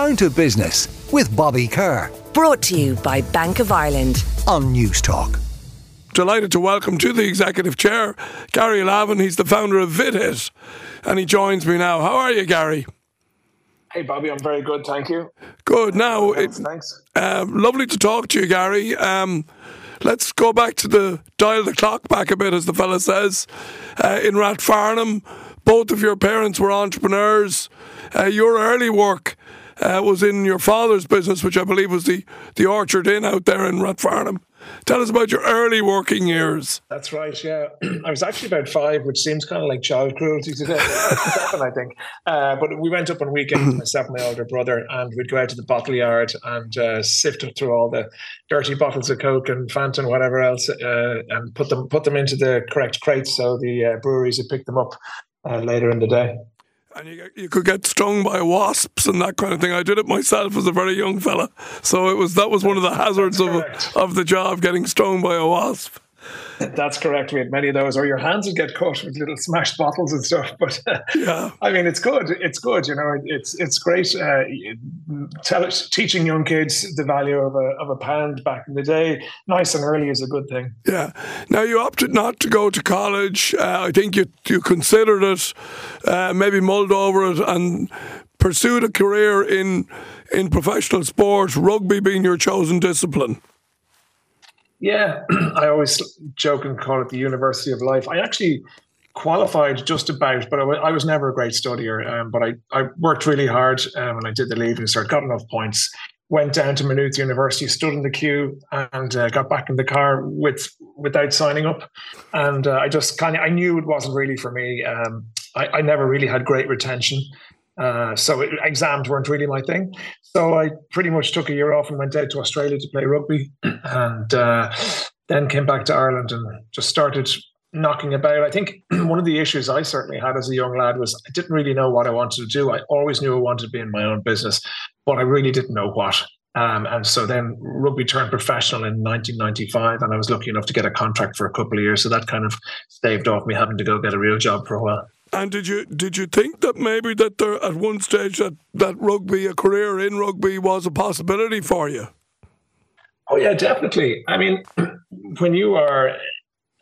Down to Business with Bobby Kerr. Brought to you by Bank of Ireland on Newstalk. Delighted to welcome to the executive chair Gary Lavin. He's the founder of VitHit, and he joins me now. How are you, Gary? Hey, Bobby, I'm very good, thank you. Good. Now, thanks. It, thanks. Uh, lovely to talk to you, Gary. Um, let's go back to the dial the clock back a bit, as the fella says. Uh, in Rathfarnham, both of your parents were entrepreneurs. Uh, your early work uh, was in your father's business, which I believe was the, the Orchard Inn out there in Rathfarnham. Tell us about your early working years. That's right, yeah. I was actually about five, which seems kind of like child cruelty today, I think. Uh, but we went up on weekends, myself and my older brother, and we'd go out to the bottle yard and uh, sift through all the dirty bottles of Coke and Fanta and whatever else uh, and put them put them into the correct crates so the uh, breweries would pick them up uh, later in the day and you, you could get stung by wasps and that kind of thing. I did it myself as a very young fella, so it was that was one of the hazards of of the job, getting stung by a wasp. That's correct. We had many of those, or your hands would get cut with little smashed bottles and stuff. But yeah, I mean, it's good. It's good. You know, it's it's great. Uh, tell, teaching young kids the value of a of a pound back in the day, nice and early, is a good thing. Yeah. Now you opted not to go to college. Uh, I think you you considered it, uh, maybe mulled over it, and pursued a career in in professional sports. rugby being your chosen discipline. Yeah, I always joke and call it the University of Life. I actually qualified just about, but I, w- I was never a great studier. Um, but I, I worked really hard um, when I did the leaving cert, got enough points, went down to Maynooth University, stood in the queue, and uh, got back in the car with without signing up. And uh, I just kind of I knew it wasn't really for me. Um, I, I never really had great retention. Uh, so it, exams weren't really my thing. So I pretty much took a year off and went out to Australia to play rugby, and uh, then came back to Ireland and just started knocking about. I think one of the issues I certainly had as a young lad was I didn't really know what I wanted to do. I always knew I wanted to be in my own business, but I really didn't know what. Um, and so then rugby turned professional in 1995, and I was lucky enough to get a contract for a couple of years. So that kind of staved off me having to go get a real job for a while. And did you did you think that maybe that there at one stage that, that rugby, a career in rugby, was a possibility for you? Oh yeah, definitely. I mean, when you are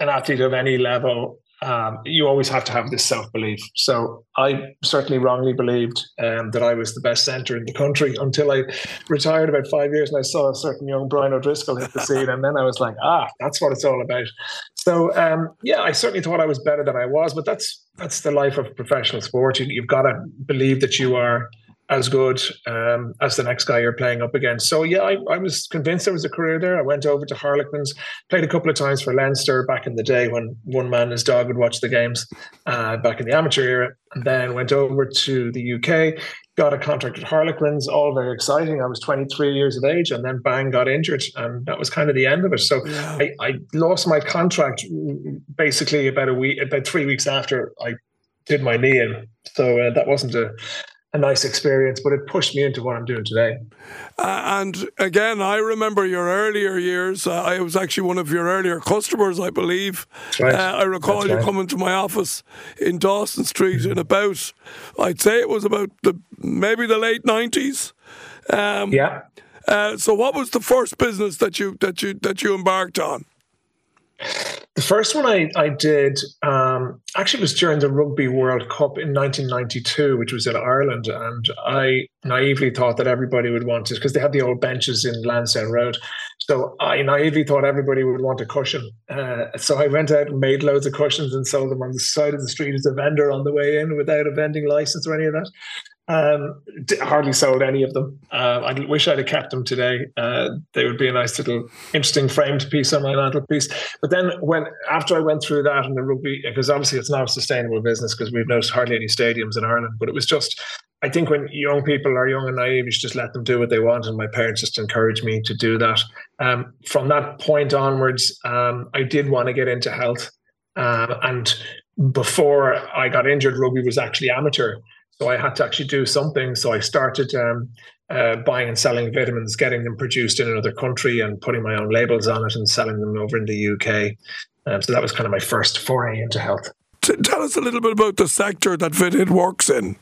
an athlete of any level, um, you always have to have this self belief. So I certainly wrongly believed um, that I was the best centre in the country until I retired about five years and I saw a certain young Brian O'Driscoll hit the scene, and then I was like, ah, that's what it's all about. So um, yeah, I certainly thought I was better than I was, but that's that's the life of professional sport. You, you've got to believe that you are as good um, as the next guy you're playing up against. So yeah, I, I, was convinced there was a career there. I went over to Harlequins, played a couple of times for Leinster back in the day when one man and his dog would watch the games uh, back in the amateur era, and then went over to the UK. Got a contract at Harlequins, all very exciting. I was 23 years of age, and then bang, got injured, and that was kind of the end of it. So yeah. I, I lost my contract basically about a week, about three weeks after I did my knee in. So uh, that wasn't a a nice experience, but it pushed me into what I'm doing today. Uh, and again, I remember your earlier years. Uh, I was actually one of your earlier customers, I believe. Right. Uh, I recall That's you right. coming to my office in Dawson Street in about, I'd say it was about the maybe the late nineties. Um, yeah. Uh, so, what was the first business that you that you that you embarked on? The first one I, I did um, actually was during the Rugby World Cup in 1992, which was in Ireland. And I naively thought that everybody would want it because they had the old benches in Lansdowne Road. So I naively thought everybody would want a cushion. Uh, so I went out and made loads of cushions and sold them on the side of the street as a vendor on the way in without a vending license or any of that. Um, hardly sold any of them. Uh, I wish I'd have kept them today. Uh, they would be a nice little, interesting framed piece on my mantelpiece. But then, when after I went through that and the rugby, because obviously it's not a sustainable business because we've noticed hardly any stadiums in Ireland. But it was just, I think when young people are young and naive, you should just let them do what they want. And my parents just encouraged me to do that. Um, from that point onwards, um, I did want to get into health, uh, and before I got injured, rugby was actually amateur. So I had to actually do something. So I started um, uh, buying and selling vitamins, getting them produced in another country, and putting my own labels on it and selling them over in the UK. Um, so that was kind of my first foray into health. Tell us a little bit about the sector that VitHit works in.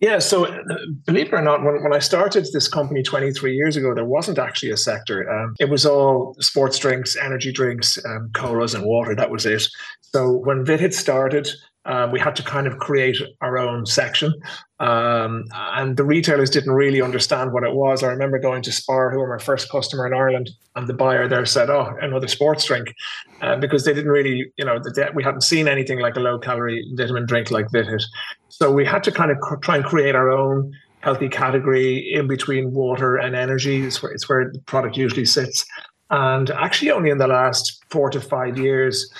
Yeah, so uh, believe it or not, when, when I started this company 23 years ago, there wasn't actually a sector. Um, it was all sports drinks, energy drinks, um, colas, and water. That was it. So when VitHit started, um, we had to kind of create our own section. Um, and the retailers didn't really understand what it was. I remember going to Spar, who were my first customer in Ireland, and the buyer there said, Oh, another sports drink. Uh, because they didn't really, you know, we hadn't seen anything like a low calorie vitamin drink like VitHit. So we had to kind of try and create our own healthy category in between water and energy. It's where, it's where the product usually sits. And actually, only in the last four to five years,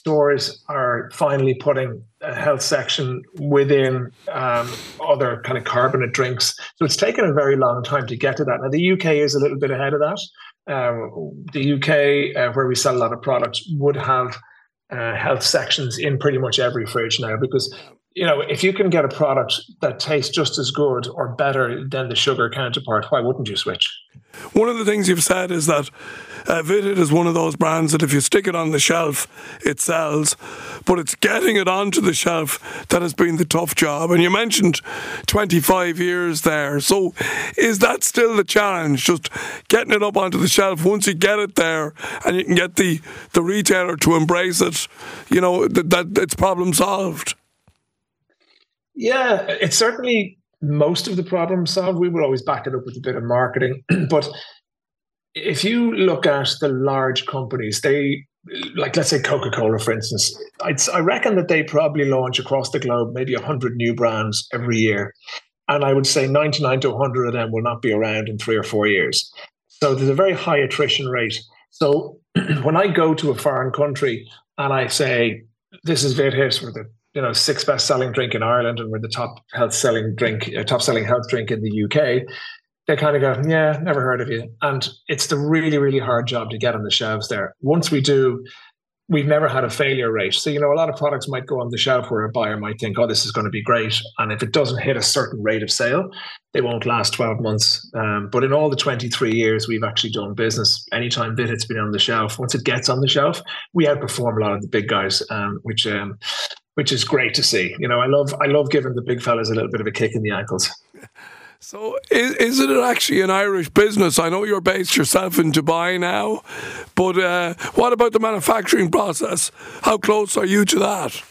stores are finally putting a health section within um, other kind of carbonate drinks. So it's taken a very long time to get to that. Now, the UK is a little bit ahead of that. Um, the UK, uh, where we sell a lot of products, would have uh, health sections in pretty much every fridge now because you know, if you can get a product that tastes just as good or better than the sugar counterpart, why wouldn't you switch? One of the things you've said is that uh, is one of those brands that if you stick it on the shelf, it sells, but it's getting it onto the shelf that has been the tough job. And you mentioned 25 years there. So is that still the challenge? Just getting it up onto the shelf once you get it there and you can get the, the retailer to embrace it, you know, that, that it's problem solved? Yeah, it's certainly most of the problem solved. We would always back it up with a bit of marketing. but if you look at the large companies, they like let's say Coca-Cola, for instance, I'd, I reckon that they probably launch across the globe maybe 100 new brands every year. And I would say 99 to 100 of them will not be around in three or four years. So there's a very high attrition rate. So when I go to a foreign country and I say, this is VitHit, or the you know sixth best selling drink in Ireland and we're the top health selling drink, uh, top selling health drink in the UK, they kind of go, yeah, never heard of you. And it's the really really hard job to get on the shelves there. Once we do, we've never had a failure rate. So, you know, a lot of products might go on the shelf where a buyer might think, oh, this is going to be great. And if it doesn't hit a certain rate of sale, they won't last 12 months. Um, but in all the 23 years we've actually done business, anytime VitHit's been on the shelf, once it gets on the shelf, we outperform a lot of the big guys, um, which um, which is great to see. You know, I love I love giving the big fellas a little bit of a kick in the ankles. So, is, is it actually an Irish business? I know you're based yourself in Dubai now, but uh, what about the manufacturing process? How close are you to that?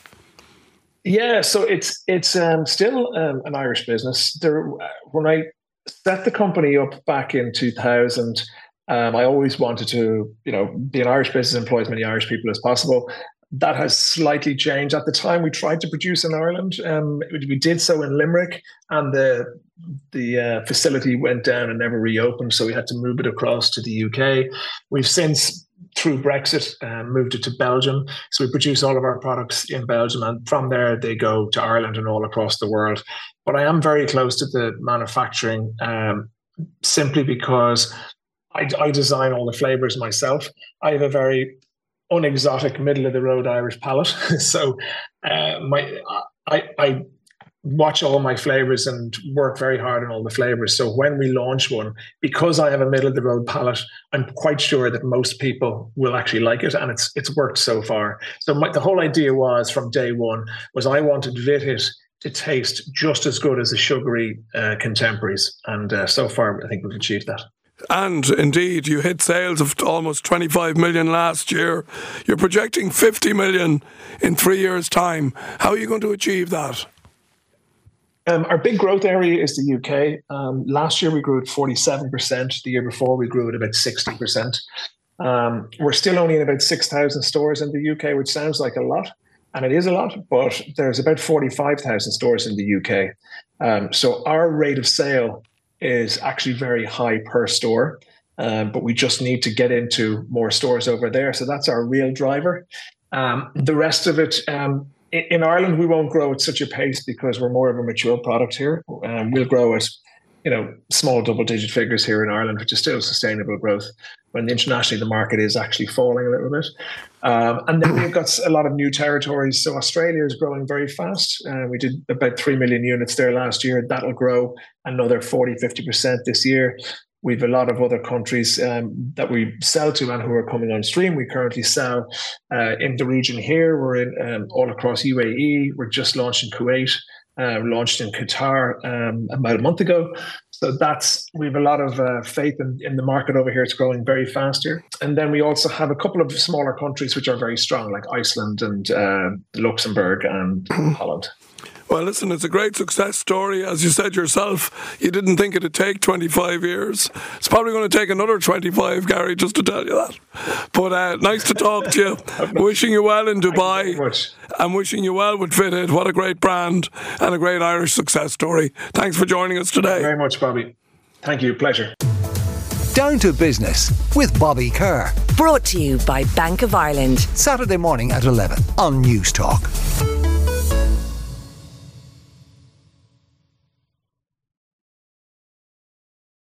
Yeah, so it's it's um, still um, an Irish business. There, when I set the company up back in 2000, um, I always wanted to, you know, be an Irish business, employ as many Irish people as possible that has slightly changed. At the time, we tried to produce in Ireland. Um, we did so in Limerick, and the the uh, facility went down and never reopened. So we had to move it across to the UK. We've since, through Brexit, um, moved it to Belgium. So we produce all of our products in Belgium, and from there they go to Ireland and all across the world. But I am very close to the manufacturing, um, simply because I, I design all the flavors myself. I have a very unexotic, middle of the road Irish palate. so uh, my I, I watch all my flavors and work very hard on all the flavors. So when we launch one, because I have a middle of the road palate, I'm quite sure that most people will actually like it, and it's it's worked so far. So my, the whole idea was from day one was I wanted VitHit to taste just as good as the sugary uh, contemporaries, and uh, so far I think we've achieved that. And indeed, you hit sales of almost 25 million last year. You're projecting 50 million in three years' time. How are you going to achieve that? Um, our big growth area is the UK. Um, last year we grew at 47%. The year before we grew at about 60%. Um, we're still only in about 6,000 stores in the UK, which sounds like a lot. And it is a lot, but there's about 45,000 stores in the UK. Um, so our rate of sale is actually very high per store. Um, but we just need to get into more stores over there. So that's our real driver. Um, the rest of it, um, in, in, Ireland, we won't grow at such a pace because we're more of a mature product here. Um, we'll grow at, you know, small double-digit figures here in Ireland, which is still sustainable growth. When internationally the market is actually falling a little bit, um, and then we've got a lot of new territories. So Australia is growing very fast. Uh, we did about 3 million units there last year. That'll grow another 40, 50% this year. We've a lot of other countries um, that we sell to and who are coming on stream. We currently sell uh, in the region here. We're in um, all across UAE. We're just launching Kuwait. Uh, launched in Qatar um, about a month ago. So that's we have a lot of uh, faith in, in the market over here. It's growing very fast here, and then we also have a couple of smaller countries which are very strong, like Iceland and uh, Luxembourg and Holland. Well, listen, it's a great success story. As you said yourself, you didn't think it'd take 25 years. It's probably going to take another 25, Gary, just to tell you that. But uh, nice to talk to you. wishing you well in Dubai. I'm wishing you well with VitHit. What a great brand and a great Irish success story. Thanks for joining us today. very much, Bobby. Thank you. Pleasure. Down to Business with Bobby Kerr. Brought to you by Bank of Ireland. Saturday morning at 11 on News Talk.